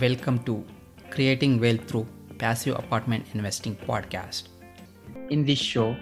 Welcome to Creating Wealth Through Passive Apartment Investing podcast. In this show,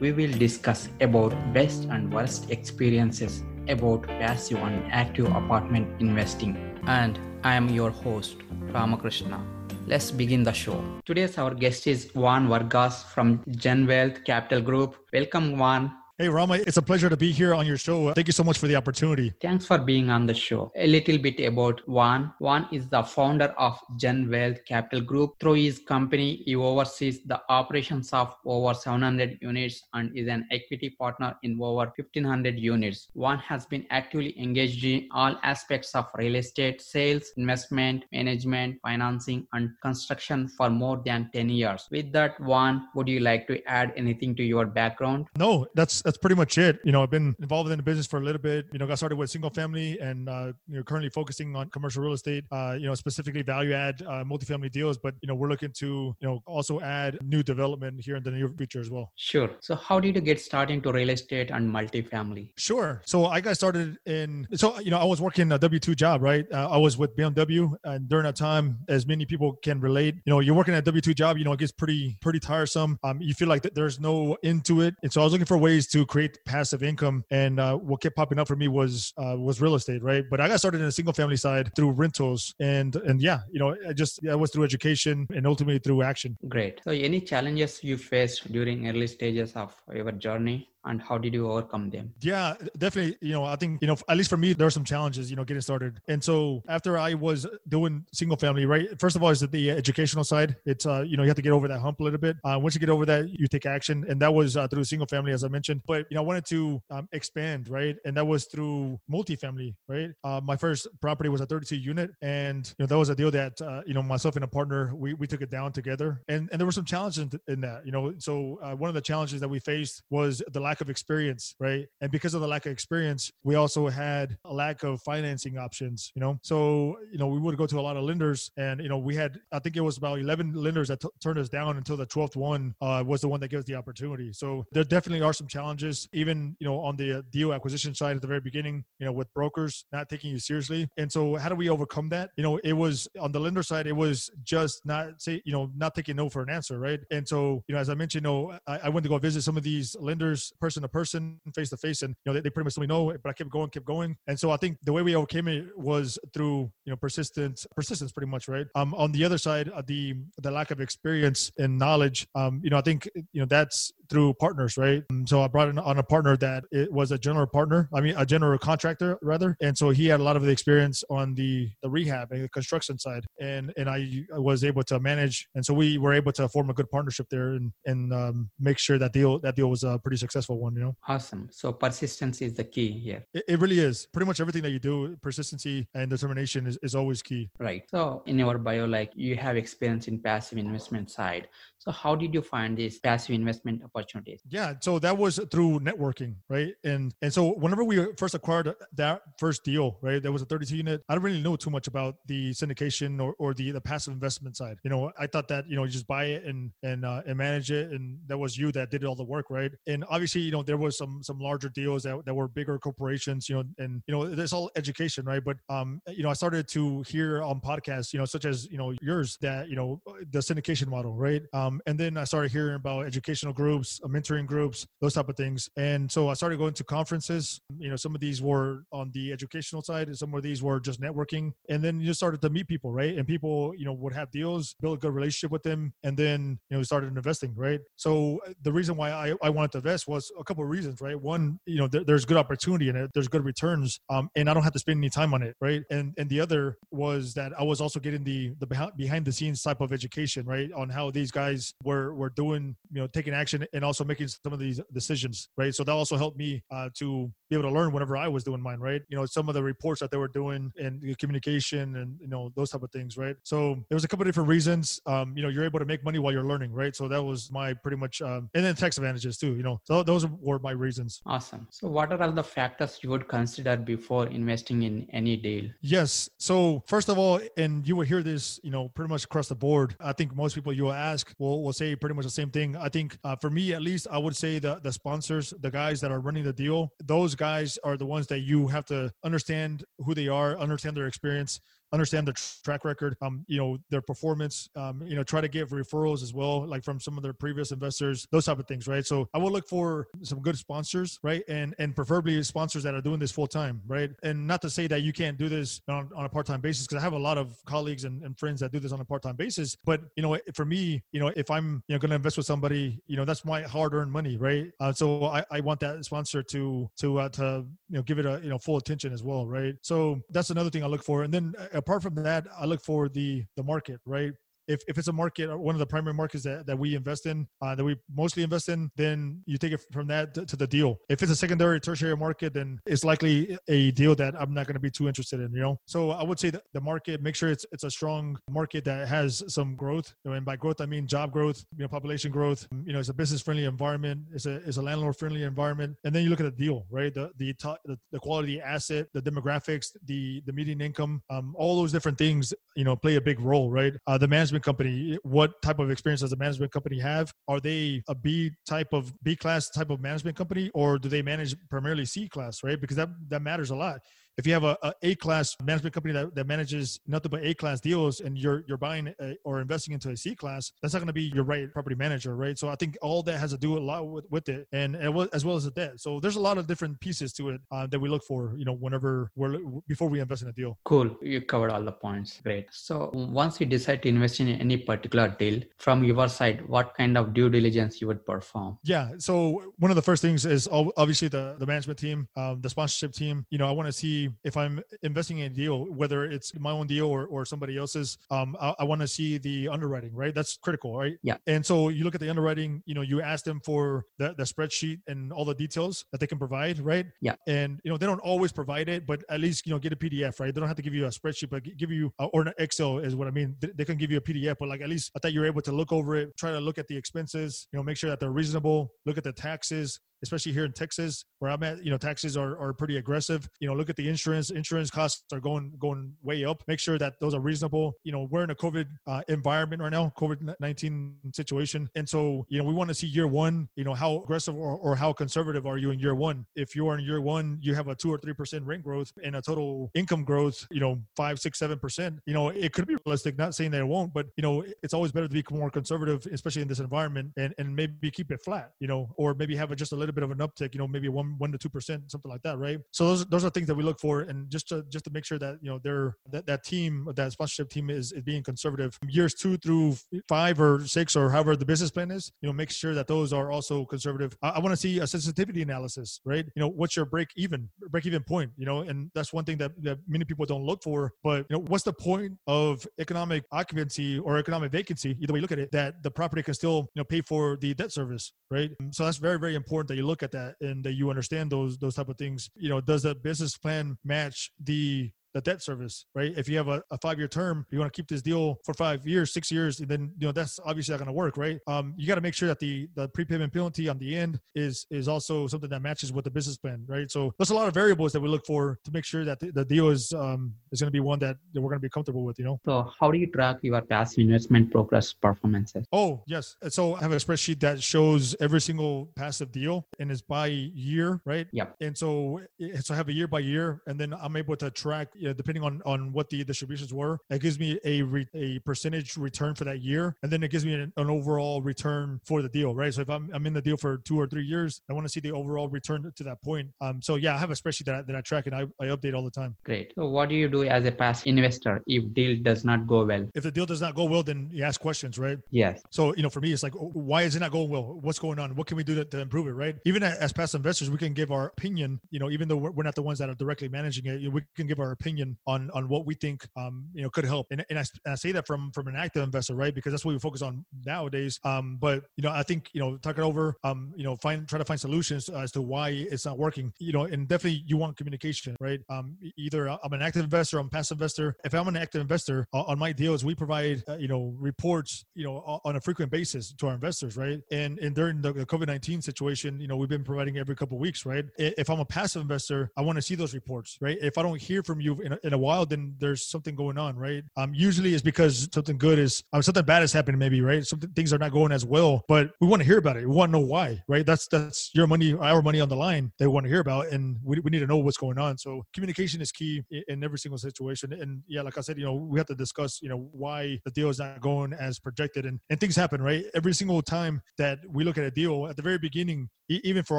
we will discuss about best and worst experiences about passive and active apartment investing. And I am your host, Ramakrishna. Let's begin the show. Today's our guest is Juan Vargas from Gen Wealth Capital Group. Welcome, Juan. Hey, Rama, it's a pleasure to be here on your show. Thank you so much for the opportunity. Thanks for being on the show. A little bit about Juan. Juan is the founder of Gen Wealth Capital Group. Through his company, he oversees the operations of over 700 units and is an equity partner in over 1500 units. Juan has been actively engaged in all aspects of real estate, sales, investment, management, financing, and construction for more than 10 years. With that, Juan, would you like to add anything to your background? No, that's that's pretty much it. You know, I've been involved in the business for a little bit. You know, got started with single family and uh, you know currently focusing on commercial real estate. Uh, you know, specifically value add uh, multifamily deals, but you know we're looking to you know also add new development here in the near future as well. Sure. So, how did you get started into real estate and multifamily? Sure. So I got started in so you know I was working a W two job, right? Uh, I was with BMW, and during that time, as many people can relate, you know, you're working at a W two job, you know, it gets pretty pretty tiresome. Um, you feel like that there's no into it, and so I was looking for ways to create passive income. And uh, what kept popping up for me was uh, was real estate, right? But I got started in a single family side through rentals, and and yeah, you know, I just I was through education and ultimately through action. Great. So, any challenges you faced during early stages of your journey? And how did you overcome them? Yeah definitely you know i think you know at least for me there are some challenges you know getting started. And so after i was doing single family right first of all is the educational side. It's uh you know you have to get over that hump a little bit. Uh, once you get over that you take action. And that was uh, through single family as i mentioned. But you know i wanted to um, expand right? And that was through multifamily right? Uh, my first property was a 32 unit. And you know that was a deal that uh, you know myself and a partner we, we took it down together. And and there were some challenges in, that you know? So uh, one of the challenges that we faced was the lack of experience, right? And because of the lack of experience, we also had a lack of financing options, you know? So, you know, we would go to a lot of lenders and, you know, we had, I think it was about 11 lenders that t- turned us down until the 12th one uh, was the one that gave us the opportunity. So there definitely are some challenges, even, you know, on the deal acquisition side at the very beginning, you know, with brokers not taking you seriously. And so how do we overcome that? You know, it was on the lender side, it was just not say, you know, not taking no for an answer, right? And so, you know, as I mentioned, you know, I, I went to go visit some of these lenders person to person, face to face, and you know they, they pretty much let me know. But I kept going, kept going, and so I think the way we overcame it was through you know persistence, persistence, pretty much, right? Um, on the other side, uh, the the lack of experience and knowledge, um, you know, I think you know that's through partners, right? And so I brought in on a partner that it was a general partner, I mean a general contractor rather, and so he had a lot of the experience on the the rehab and the construction side, and and I was able to manage, and so we were able to form a good partnership there and and um, make sure that deal that deal was a pretty successful one, you know. Awesome. So persistence is the key here. It, it really is. Pretty much everything that you do, persistency and determination is, is always key. Right. So in your bio, like you have experience in passive investment side. So how did you find this passive investment opportunities? Yeah, so that was through networking, right? And and so whenever we first acquired that first deal, right, there was a 32 unit. I don't really know too much about the syndication or, or the the passive investment side. You know, I thought that you know you just buy it and and uh, and manage it, and that was you that did all the work, right? And obviously, you know, there was some some larger deals that, that were bigger corporations, you know, and you know, there's all education, right? But um, you know, I started to hear on podcasts, you know, such as you know yours that you know the syndication model, right? Um, and then I started hearing about educational groups, uh, mentoring groups, those type of things. And so I started going to conferences. You know, some of these were on the educational side, and some of these were just networking. And then you just started to meet people, right? And people, you know, would have deals, build a good relationship with them, and then you know started investing, right? So uh, the reason why I, I wanted to invest was a couple of reasons, right? One, you know, there, there's good opportunity in it, there's good returns, um, and I don't have to spend any time on it, right? And and the other was that I was also getting the the behind the scenes type of education, right, on how these guys were were doing, you know, taking action and also making some of these decisions, right? So that also helped me uh, to be able to learn whenever I was doing mine, right? You know, some of the reports that they were doing and communication and you know those type of things, right? So there was a couple of different reasons. Um, you know, you're able to make money while you're learning, right? So that was my pretty much, um, and then tax advantages too. You know, so those were my reasons. Awesome. So what are all the factors you would consider before investing in any deal? Yes. So first of all, and you will hear this, you know, pretty much across the board. I think most people you will ask will will say pretty much the same thing. I think uh, for me at least, I would say the the sponsors, the guys that are running the deal, those guys are the ones that you have to understand who they are, understand their experience, understand their track record, um, you know, their performance, um, you know, try to get referrals as well, like from some of their previous investors, those type of things, right? So I will look for some good sponsors, right? And and preferably sponsors that are doing this full time, right? And not to say that you can't do this on, on a part time basis, because I have a lot of colleagues and, and friends that do this on a part time basis. But you know, for me, you know, if I'm you know going to invest with somebody, you know, that's my hard earned money, right? Uh, so I, I want that sponsor to to uh, to you know give it a you know full attention as well, right? So that's another thing I look for. And then uh, apart from that, I look for the the market, right? If, if it's a market, one of the primary markets that, that we invest in, uh, that we mostly invest in, then you take it from that to, to, the deal. If it's a secondary, tertiary market, then it's likely a deal that I'm not going to be too interested in, you know? So I would say that the market, make sure it's, it's a strong market that has some growth. And by growth, I mean job growth, you know, population growth, you know, it's a business friendly environment. It's a, it's a landlord friendly environment. And then you look at the deal, right? The, the, the, the quality asset, the demographics, the, the median income, um, all those different things, you know, play a big role, right? Uh, the management management company, what type of experience does a management company have? Are they a B type of B class type of management company, or do they manage primarily C class, right? Because that that matters a lot if you have a, a, a class management company that, that manages nothing but A class deals and you're you're buying a, or investing into a C class, that's not going to be your right property manager, right? So I think all that has to do a lot with, with it, and as well as the debt. So there's a lot of different pieces to it uh, that we look for, you know, whenever we're before we invest in a deal. Cool, you covered all the points. Great. So once you decide to invest in any particular deal, from your side, what kind of due diligence you would perform? Yeah. So one of the first things is obviously the the management team, um, the sponsorship team. You know, I want to see if I'm investing in a deal, whether it's my own deal or, or somebody else's, um, I, I want to see the underwriting, right? That's critical, right? Yeah. And so you look at the underwriting, you know, you ask them for the, the spreadsheet and all the details that they can provide, right? Yeah. And, you know, they don't always provide it, but at least, you know, get a PDF, right? They don't have to give you a spreadsheet, but give you, uh, or an Excel is what I mean. They, they can give you a PDF, but like at least I thought you're able to look over it, try to look at the expenses, you know, make sure that they're reasonable, look at the taxes, especially here in Texas where I'm at, you know, taxes are, are pretty aggressive. You know, look at the insurance. Insurance costs are going going way up. Make sure that those are reasonable. You know, we're in a COVID uh, environment right now, COVID nineteen situation, and so you know we want to see year one. You know, how aggressive or, or how conservative are you in year one? If you are in year one, you have a two or three percent rent growth and a total income growth. You know, five, six, seven percent. You know, it could be realistic. Not saying that it won't, but you know, it's always better to be more conservative, especially in this environment, and and maybe keep it flat. You know, or maybe have a, just a little bit of an uptick. You know, maybe one one to two percent, something like that, right? So those those are things that we look for, and just to just to make sure that you know they're that that team, that sponsorship team is, is being conservative. Years two through five or six or however the business plan is, you know, make sure that those are also conservative. I, I want to see a sensitivity analysis, right? You know, what's your break even break even point? You know, and that's one thing that, that many people don't look for. But you know, what's the point of economic occupancy or economic vacancy? Either way you look at it, that the property can still you know pay for the debt service, right? So that's very very important that you look at that and that you understand those those type of things. You know, does the business plan match the the debt service, right? If you have a, a five year term, you want to keep this deal for five years, six years, and then you know that's obviously not going to work, right? Um, you got to make sure that the the prepayment penalty on the end is is also something that matches with the business plan, right? So there's a lot of variables that we look for to make sure that the, the deal is um is going to be one that, that we're going to be comfortable with, you know. So how do you track your passive investment progress performances? Oh yes, so I have a spreadsheet that shows every single passive deal and is by year, right? Yeah. And so so I have a year by year, and then I'm able to track you know, depending on on what the distributions were. It gives me a re, a percentage return for that year, and then it gives me an, an, overall return for the deal, right? So if I'm I'm in the deal for two or three years, I want to see the overall return to that point. Um, so yeah, I have a spreadsheet that I, that I track and I, I update all the time. Great. So what do you do as a past investor if deal does not go well? If the deal does not go well, then you ask questions, right? Yes. So you know, for me, it's like, why is it not going well? What's going on? What can we do to, to improve it, right? Even as past investors, we can give our opinion. You know, even though we're not the ones that are directly managing it, we can give our opinion on on what we think um, you know could help. And, and I, and, I, say that from from an active investor, right? Because that's what we focus on nowadays. Um, but you know, I think you know, talk it over. Um, you know, find try to find solutions as to why it's not working. You know, and definitely you want communication, right? Um, either I'm an active investor, I'm a passive investor. If I'm an active investor uh, on my deals, we provide uh, you know reports, you know, on a frequent basis to our investors, right? And and during the, the COVID nineteen situation, you know, we've been providing every couple weeks, right? If I'm a passive investor, I want to see those reports, right? If I don't hear from you in a, in a while, then there's something going on, right? Um, usually it's because something good is um, something bad is happening, maybe, right? Things are not going as well, but we want to hear about it. We want to know why, right? That's that's your money, our money on the line. They want to hear about, and we, we need to know what's going on. So communication is key in, in every single situation. And yeah, like I said, you know, we have to discuss, you know, why the deal is not going as projected, and and things happen, right? Every single time that we look at a deal at the very beginning, even for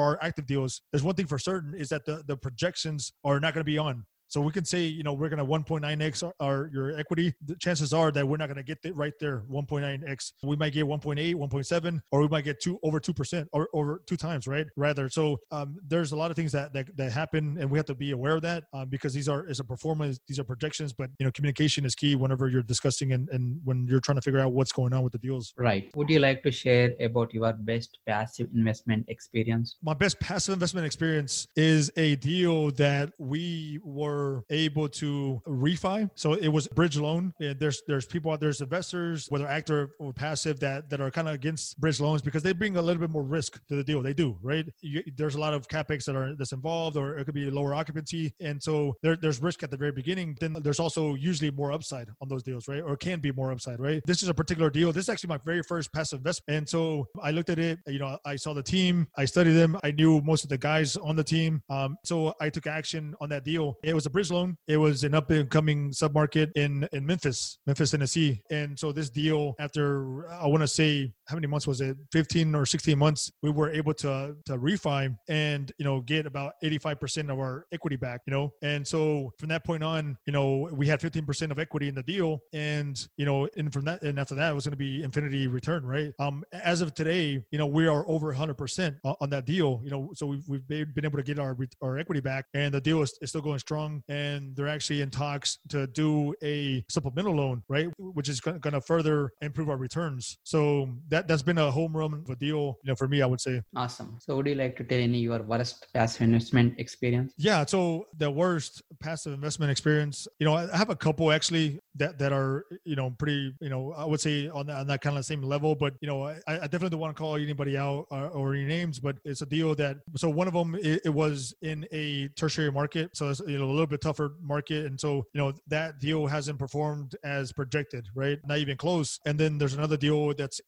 our active deals, there's one thing for certain is that the the projections are not going to be on. So we can say, you know, we're going to 1.9x our, our, your equity. The chances are that we're not going to get it right there, 1.9x. We might get 1.8, 1.7, or we might get two over two percent or over two times, right? Rather, so um, there's a lot of things that, that that happen, and we have to be aware of that um, because these are is a performance, these are projections, but you know, communication is key whenever you're discussing and, and when you're trying to figure out what's going on with the deals. Right. Would you like to share about your best passive investment experience? My best passive investment experience is a deal that we were were able to refi. So it was bridge loan. There's there's people out there's investors, whether active or passive, that that are kind of against bridge loans because they bring a little bit more risk to the deal. They do, right? You, there's a lot of capex that are that's involved, or it could be lower occupancy, and so there, there's risk at the very beginning. Then there's also usually more upside on those deals, right? Or can be more upside, right? This is a particular deal. This is actually my very first passive investment, and so I looked at it. You know, I saw the team, I studied them, I knew most of the guys on the team, um, so I took action on that deal. It was a bridge loan. It was an up and coming submarket in in Memphis, Memphis, Tennessee. And so this deal, after I want to say how many months was it, 15 or 16 months, we were able to to refi and you know get about 85% of our equity back. You know, and so from that point on, you know, we had 15% of equity in the deal, and you know, and from that and after that, it was going to be infinity return, right? Um, as of today, you know, we are over 100% on that deal. You know, so we've we've been able to get our our equity back, and the deal is, is still going strong and they're actually in talks to do a supplemental loan, right, which is going to further improve our returns. So that that's been a home run of a deal, you know, for me, I would say. Awesome. So would you like to tell any your worst passive investment experience? Yeah. So the worst passive investment experience, you know, I have a couple actually that that are you know pretty you know I would say on that, on that kind of same level. But you know, I, I definitely don't want to call anybody out or, or, any names, but it's a deal that so one of them it, it was in a tertiary market, so it's you know a little bit tougher market. And so, you know, that deal hasn't performed as projected, right? Not even close. And then there's another deal that's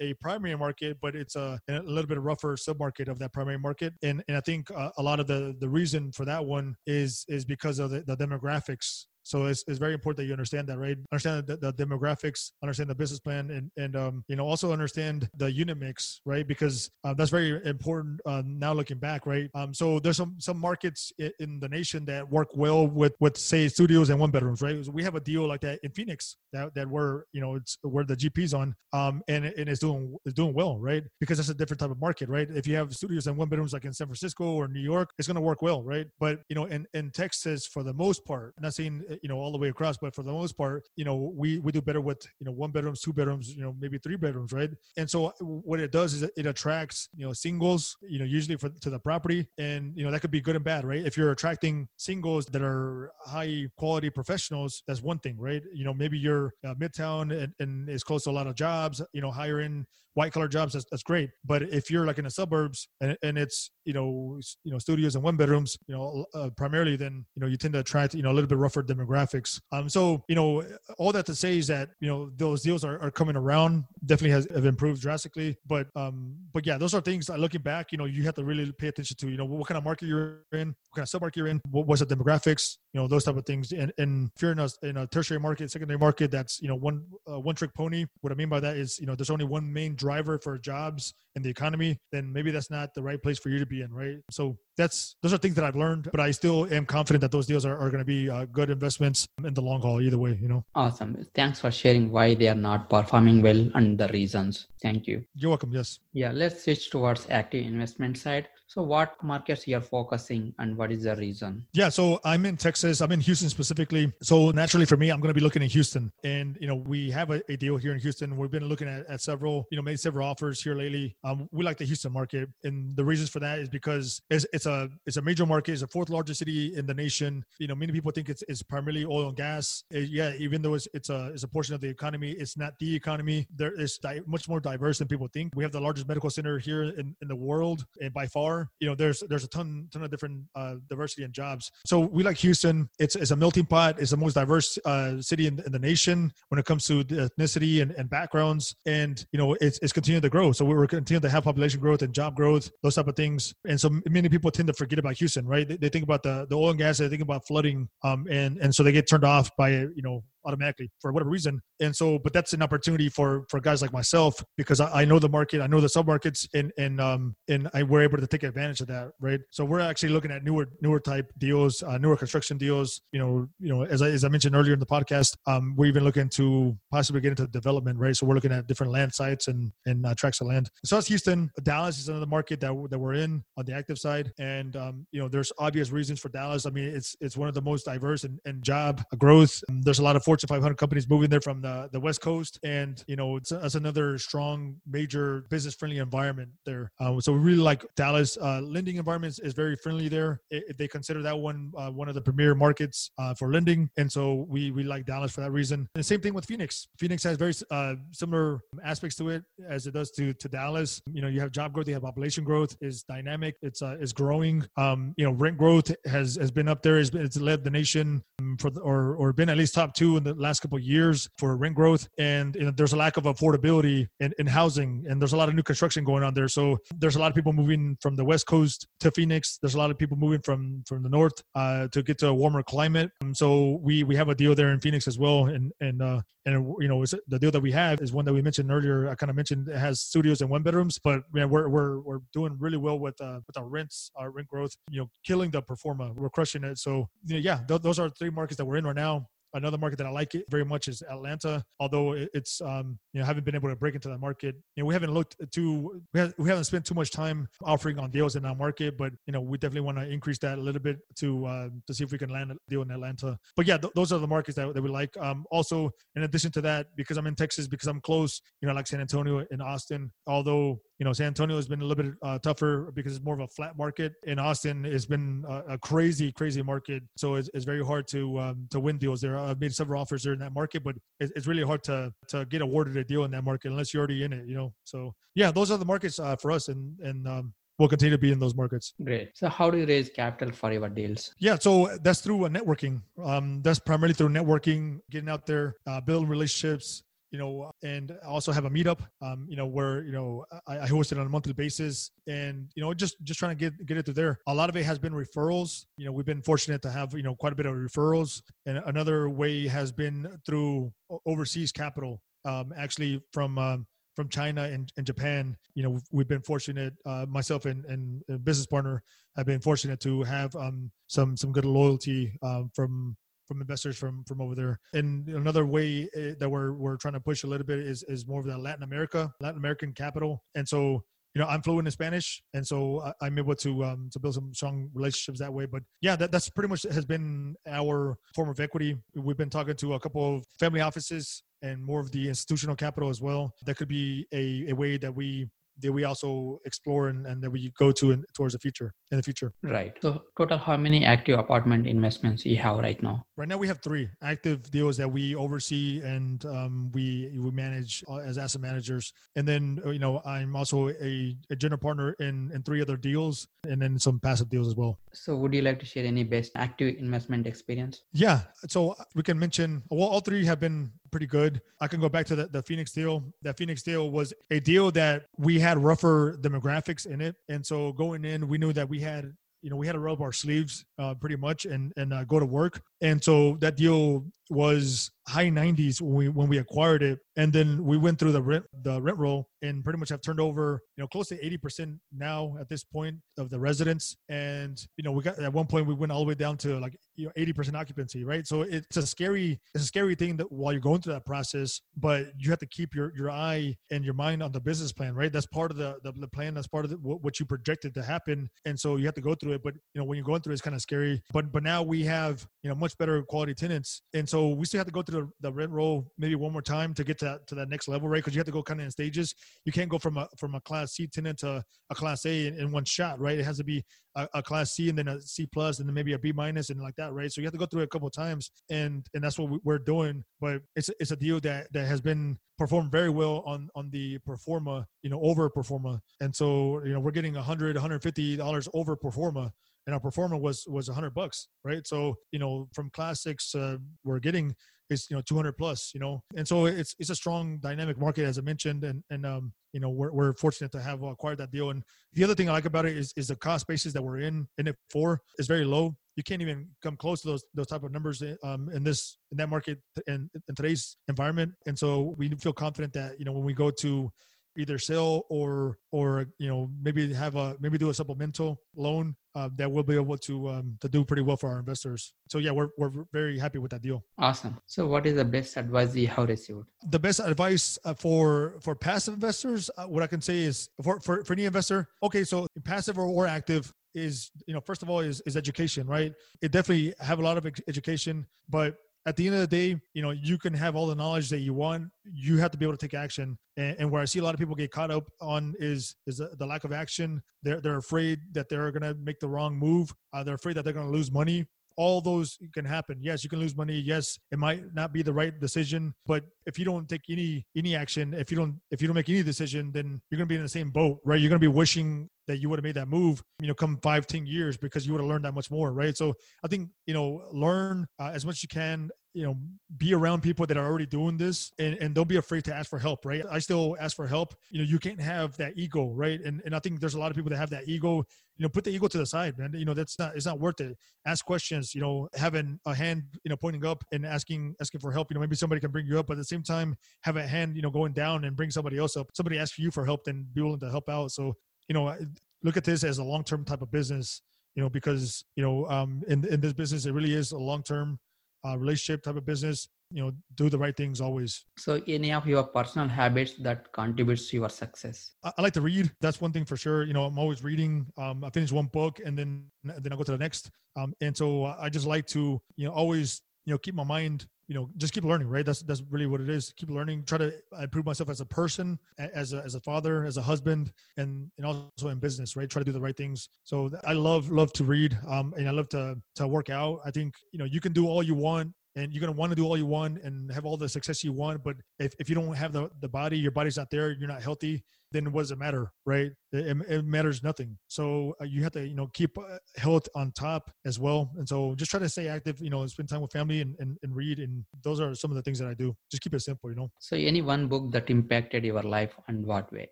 a primary market, but it's a, a little bit rougher submarket of that primary market. And, and I think uh, a lot of the, the reason for that one is, is because of the, the demographics so it's, it's very important that you understand that, right? Understand the, the demographics, understand the business plan, and and um, you know also understand the unit mix, right? Because uh, that's very important uh, now looking back, right? Um, so there's some some markets in the nation that work well with with say studios and one bedrooms, right? So we have a deal like that in Phoenix that that we're you know it's where the GP's on, um, and and it's doing it's doing well, right? Because that's a different type of market, right? If you have studios and one bedrooms like in San Francisco or New York, it's going to work well, right? But you know in in Texas for the most part, I'm not saying you know all the way across but for the most part you know we we do better with you know one bedrooms two bedrooms you know maybe three bedrooms right and so what it does is it attracts you know singles you know usually for to the property and you know that could be good and bad right if you're attracting singles that are high quality professionals that's one thing right you know maybe you're uh, midtown and, and is close to a lot of jobs you know higher in white collar jobs that's, that's great but if you're like in the suburbs and, and it's you know you know studios and one bedrooms you know uh, primarily then you know you tend to attract you know a little bit rougher demographic graphics. Um, so you know, all that to say is that you know those deals are, are coming around. Definitely has have improved drastically. But um, but yeah, those are things. Looking back, you know, you have to really pay attention to. You know, what kind of market you're in, what kind of submarket you're in, what was the demographics, you know, those type of things. And and if you're in a in a tertiary market, secondary market, that's you know one uh, one trick pony. What I mean by that is you know there's only one main driver for jobs in the economy. Then maybe that's not the right place for you to be in, right? So that's those are things that I've learned, but I still am confident that those deals are, are going to be uh, good investments in the long haul, either way, you know. Awesome. Thanks for sharing why they are not performing well and the reasons. Thank you. You're welcome. Yes. Yeah, let's switch towards active investment side. So what markets you're focusing and what is the reason? Yeah, so I'm in Texas. I'm in Houston specifically. So naturally for me, I'm going to be looking at Houston. And, you know, we have a, a deal here in Houston. We've been looking at, at several, you know, made several offers here lately. Um, we like the Houston market. And the reasons for that is because it's, it's a it's a major market. It's the fourth largest city in the nation. You know, many people think it's, it's primarily oil and gas. It, yeah, even though it's, it's a it's a portion of the economy, it's not the economy. There is di- much more diverse than people think. We have the largest medical center here in, in the world and by far you know, there's there's a ton ton of different uh, diversity in jobs. So we like Houston. It's it's a melting pot. It's the most diverse uh, city in, in the nation when it comes to ethnicity and, and backgrounds. And you know, it's it's continuing to grow. So we're continuing to have population growth and job growth, those type of things. And so many people tend to forget about Houston, right? They, they think about the the oil and gas. They think about flooding, um, and and so they get turned off by you know automatically for whatever reason. And so, but that's an opportunity for for guys like myself because I, I know the market, I know the submarkets, and and um and I we're able to take advantage of that, right? So we're actually looking at newer newer type deals, uh, newer construction deals. You know, you know, as I as I mentioned earlier in the podcast, um, we're even looking to possibly get into development, right? So we're looking at different land sites and and uh, tracts of land. So that's Houston. Dallas is another market that that we're in on the active side, and um, you know, there's obvious reasons for Dallas. I mean, it's it's one of the most diverse and, and job growth. Um, there's a lot of Fortune 500 companies moving there from the, the West Coast. And, you know, it's, it's another strong, major business friendly environment there. Uh, so we really like Dallas. Uh, lending environments is very friendly there. It, they consider that one uh, one of the premier markets uh, for lending. And so we, we like Dallas for that reason. And the same thing with Phoenix. Phoenix has very uh, similar aspects to it as it does to, to Dallas. You know, you have job growth, you have population growth is dynamic. It's uh, is growing. Um, you know, rent growth has, has been up there. It's, it's led the nation um, for the, or, or been at least top two in the last couple of years for rent growth, and there's a lack of affordability in, in housing, and there's a lot of new construction going on there. So there's a lot of people moving from the west coast to Phoenix. There's a lot of people moving from from the north uh, to get to a warmer climate. Um, so we we have a deal there in Phoenix as well, and and uh, and you know the deal that we have is one that we mentioned earlier. I kind of mentioned it has studios and one bedrooms, but man, we're we're we're doing really well with uh, with our rents, our rent growth. You know, killing the pro forma. We're crushing it. So you know, yeah, th- those are three markets that we're in right now. Another market that I like very much is Atlanta, although it's um, you know haven't been able to break into that market. You know we haven't looked to we, we haven't spent too much time offering on deals in that market, but you know we definitely want to increase that a little bit to uh, to see if we can land a deal in Atlanta. But yeah, th- those are the markets that, that we like. Um, also, in addition to that, because I'm in Texas, because I'm close, you know, like San Antonio and Austin. Although you know, San Antonio has been a little bit uh, tougher because it's more of a flat market. In Austin, it's been a, a crazy, crazy market. So it's, it's very hard to um, to win deals there. I've made several offers there in that market, but it's, it's really hard to to get awarded a deal in that market unless you're already in it. You know, so yeah, those are the markets uh, for us, and and um, we'll continue to be in those markets. Great. So, how do you raise capital for your deals? Yeah, so that's through networking. Um, that's primarily through networking, getting out there, uh, building relationships, you know, and also have a meetup, um, you know, where, you know, I, I host it on a monthly basis and, you know, just, just trying to get, get it through there. A lot of it has been referrals. You know, we've been fortunate to have, you know, quite a bit of referrals. And another way has been through overseas capital, um, actually from, um, from China and, and, Japan, you know, we've been fortunate. Uh, myself and, and business partner have been fortunate to have um, some some good loyalty um, from from investors from from over there. And another way eh, that we're we're trying to push a little bit is is more of the Latin America, Latin American capital. And so you know i'm fluent in spanish and so i'm able to um, to build some strong relationships that way but yeah that, that's pretty much has been our form of equity we've been talking to a couple of family offices and more of the institutional capital as well that could be a, a way that we that we also explore and, and that we go to in, towards the future in the future. Right. So total, how many active apartment investments you have right now? Right now, we have three active deals that we oversee and um, we we manage uh, as asset managers. And then uh, you know I'm also a, a general partner in in three other deals and then some passive deals as well. So would you like to share any best active investment experience? Yeah. So we can mention well, all three have been pretty good. I can go back to the, the Phoenix deal. That Phoenix deal was a deal that we had rougher demographics in it. And so going in, we knew that we had you know we had to roll up our sleeves uh, pretty much and and uh, go to work. And so that deal was high 90s when we when we acquired it. And then we went through the rent the rent roll and pretty much have turned over you know close to 80% now at this point of the residents. And you know we got at one point we went all the way down to like you know 80% occupancy right? So it's a scary it's a scary thing that while you're going through that process but you have to keep your your eye and your mind on the business plan right? That's part of the the, the plan. That's part of the, what you projected to happen. And so you have to go through it. But you know when you're going through it, it's kind of scary. But but now we have you know much better quality tenants. And so we still have to go through the, the rent roll maybe one more time to get to that, to that next level, right? Because you have to go kind of in stages. You can't go from a from a class C tenant to a class A in, in one shot, right? It has to be a, a, class C and then a C plus and then maybe a B minus and like that, right? So you have to go through it a couple times, and and that's what we're doing. But it's it's a deal that that has been performed very well on on the pro forma, you know, over pro forma, and so you know we're getting 100 150 dollars over pro forma and our pro forma was was 100 bucks right? So you know from classics uh, we're getting is you know 200 plus you know? And so it's it's a strong dynamic market as i mentioned and and um you know we're, we're fortunate to have acquired that deal. And the other thing i like about it is is the cost basis that we're in in it for is very low. You can't even come close to those those type of numbers um, in this in that market in, in today's environment. And so we feel confident that you know when we go to either sell or or you know maybe have a maybe do a supplemental loan uh, that we'll be able to um, to do pretty well for our investors. So yeah, we're we're very happy with that deal. Awesome. So what is the best advice you have received? The best advice uh, for for passive investors, uh, what I can say is for, for for any investor. Okay, so passive or, or active is you know first of all is is education, right? It definitely have a lot of education, but at the end of the day, you know, you can have all the knowledge that you want. You have to be able to take action. And, and where I see a lot of people get caught up on is is the, lack of action. They're they're afraid that they're going to make the wrong move. Uh, they're afraid that they're going to lose money. All those can happen. Yes, you can lose money. Yes, it might not be the right decision. But if you don't take any any action, if you don't if you don't make any decision, then you're going to be in the same boat, right? You're going to be wishing that you would have made that move, you know, come five, ten years because you would have learned that much more, right? So I think, you know, learn uh, as much as you can, you know, be around people that are already doing this and, and don't be afraid to ask for help, right? I still ask for help. You know, you can't have that ego, right? And and I think there's a lot of people that have that ego, you know, put the ego to the side, man. You know, that's not it's not worth it. Ask questions, you know, having a hand, you know, pointing up and asking asking for help. You know, maybe somebody can bring you up, but at the same time, have a hand, you know, going down and bring somebody else up. Somebody asks you for help, then be willing to help out. So you know, look at this as a long term type of business. You know, because you know, um, in in this business, it really is a long term uh, relationship type of business. You know, do the right things always. So, any of your personal habits that contributes to your success? I, I like to read. That's one thing for sure. You know, I'm always reading. Um, I finish one book and then then I go to the next. Um, and so I just like to you know always you know keep my mind you know just keep learning right? That's that's really what it is. Keep learning try to improve myself as a person as a, as a father as a husband and and also in business right? Try to do the right things. So i love love to read um and i love to to work out. I think you know you can do all you want and you're going to want to do all you want and have all the success you want but if, if you don't have the, the body your body's not there you're not healthy then what does it matter right? It, it matters nothing. So uh, you have to you know keep uh, health on top as well. And so just try to stay active you know spend time with family and, and, and read and those are some of the things that i do. Just keep it simple you know? So any one book that impacted your life and what way?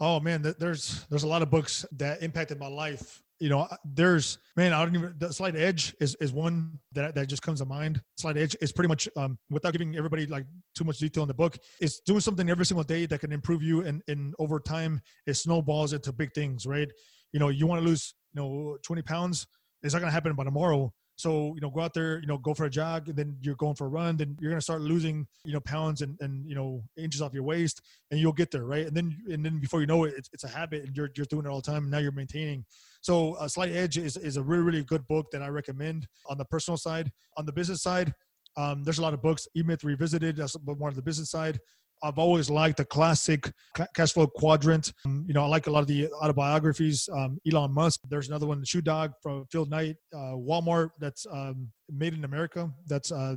Oh man there's there's a lot of books that impacted my life you know, there's man, I don't even the slight edge is is one that that just comes to mind. Slight edge is pretty much um without giving everybody like too much detail in the book, is doing something every single day that can improve you and and over time it snowballs into big things, right? You know, you want to lose, you know, 20 pounds, it's not gonna happen by tomorrow. So, you know, go out there, you know, go for a jog, and then you're going for a run, then you're gonna start losing, you know, pounds and, and you know, inches off your waist, and you'll get there, right? And then and then before you know it, it's, it's a habit and you're just doing it all the time. And now you're maintaining. So a Slight Edge is, is a really, really good book that I recommend on the personal side. On the business side, um, there's a lot of books. E-Myth Revisited, that's one on the business side. I've always liked the classic cash flow quadrant. Um, you know, I like a lot of the autobiographies. Um, Elon Musk. There's another one, Shoe Dog from Phil Knight. Uh, Walmart. That's um, made in America. That's uh,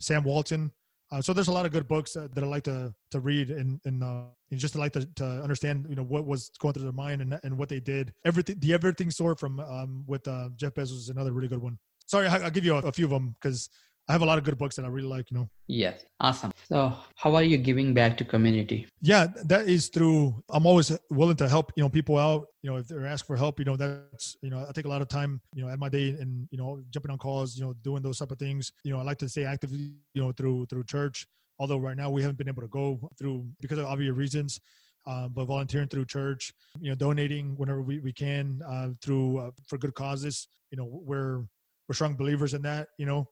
Sam Walton. Uh, so there's a lot of good books that, that I like to to read and and, uh, and just to like to, to understand you know what was going through their mind and, and what they did. Everything the everything store from um, with uh, Jeff Bezos is another really good one. Sorry, I, will give you a, a few of them because I have a lot of good books that I really like, you know. Yes. Awesome. So how are you giving back to community? Yeah, that is through I'm always willing to help, you know, people out. You know, if they're asking for help, you know, that's you know, I take a lot of time, you know, at my day and, you know, jumping on calls, you know, doing those type of things. You know, I like to stay active, you know, through through church. Although right now we haven't been able to go through because of obvious reasons. Um, but volunteering through church, you know, donating whenever we, we can uh, through uh, for good causes. You know, we're we're strong believers in that. You know,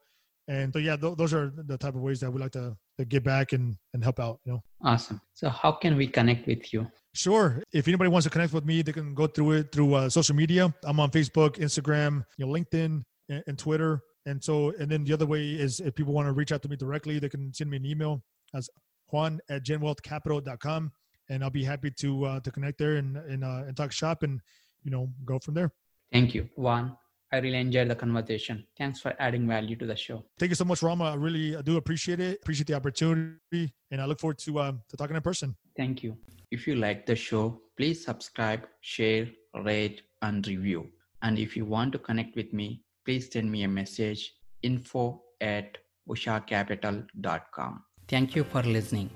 and so yeah th- those are the type of ways that we like to, to give back and and help out you know? Awesome. So how can we connect with you? Sure. If anybody wants to connect with me they can go through it through uh, social media. I'm on facebook instagram you know linkedin and, and twitter. And so, and then the other way is if people want to reach out to me directly, they can send me an email. As Juan at genwealthcapital.com, and I'll be happy to uh, to connect there and and, uh, and talk shop and you know go from there. Thank you, Juan. I really enjoyed the conversation. Thanks for adding value to the show. Thank you so much, Rama. I really I do appreciate it. Appreciate the opportunity, and I look forward to um, to talking in person. Thank you. If you like the show, please subscribe, share, rate, and review. And if you want to connect with me, please send me a message info at ushacapital.com. Thank you for listening.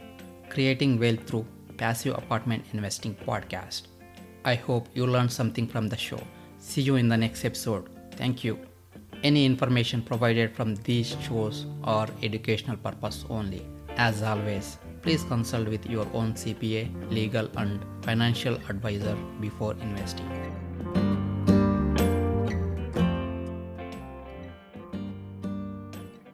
Creating Wealth Through Passive Apartment Investing Podcast. I hope you learned something from the show. See you in the next episode. Thank you. Any information provided from these shows are educational purpose only. As always, please consult with your own CPA, legal and financial advisor before investing.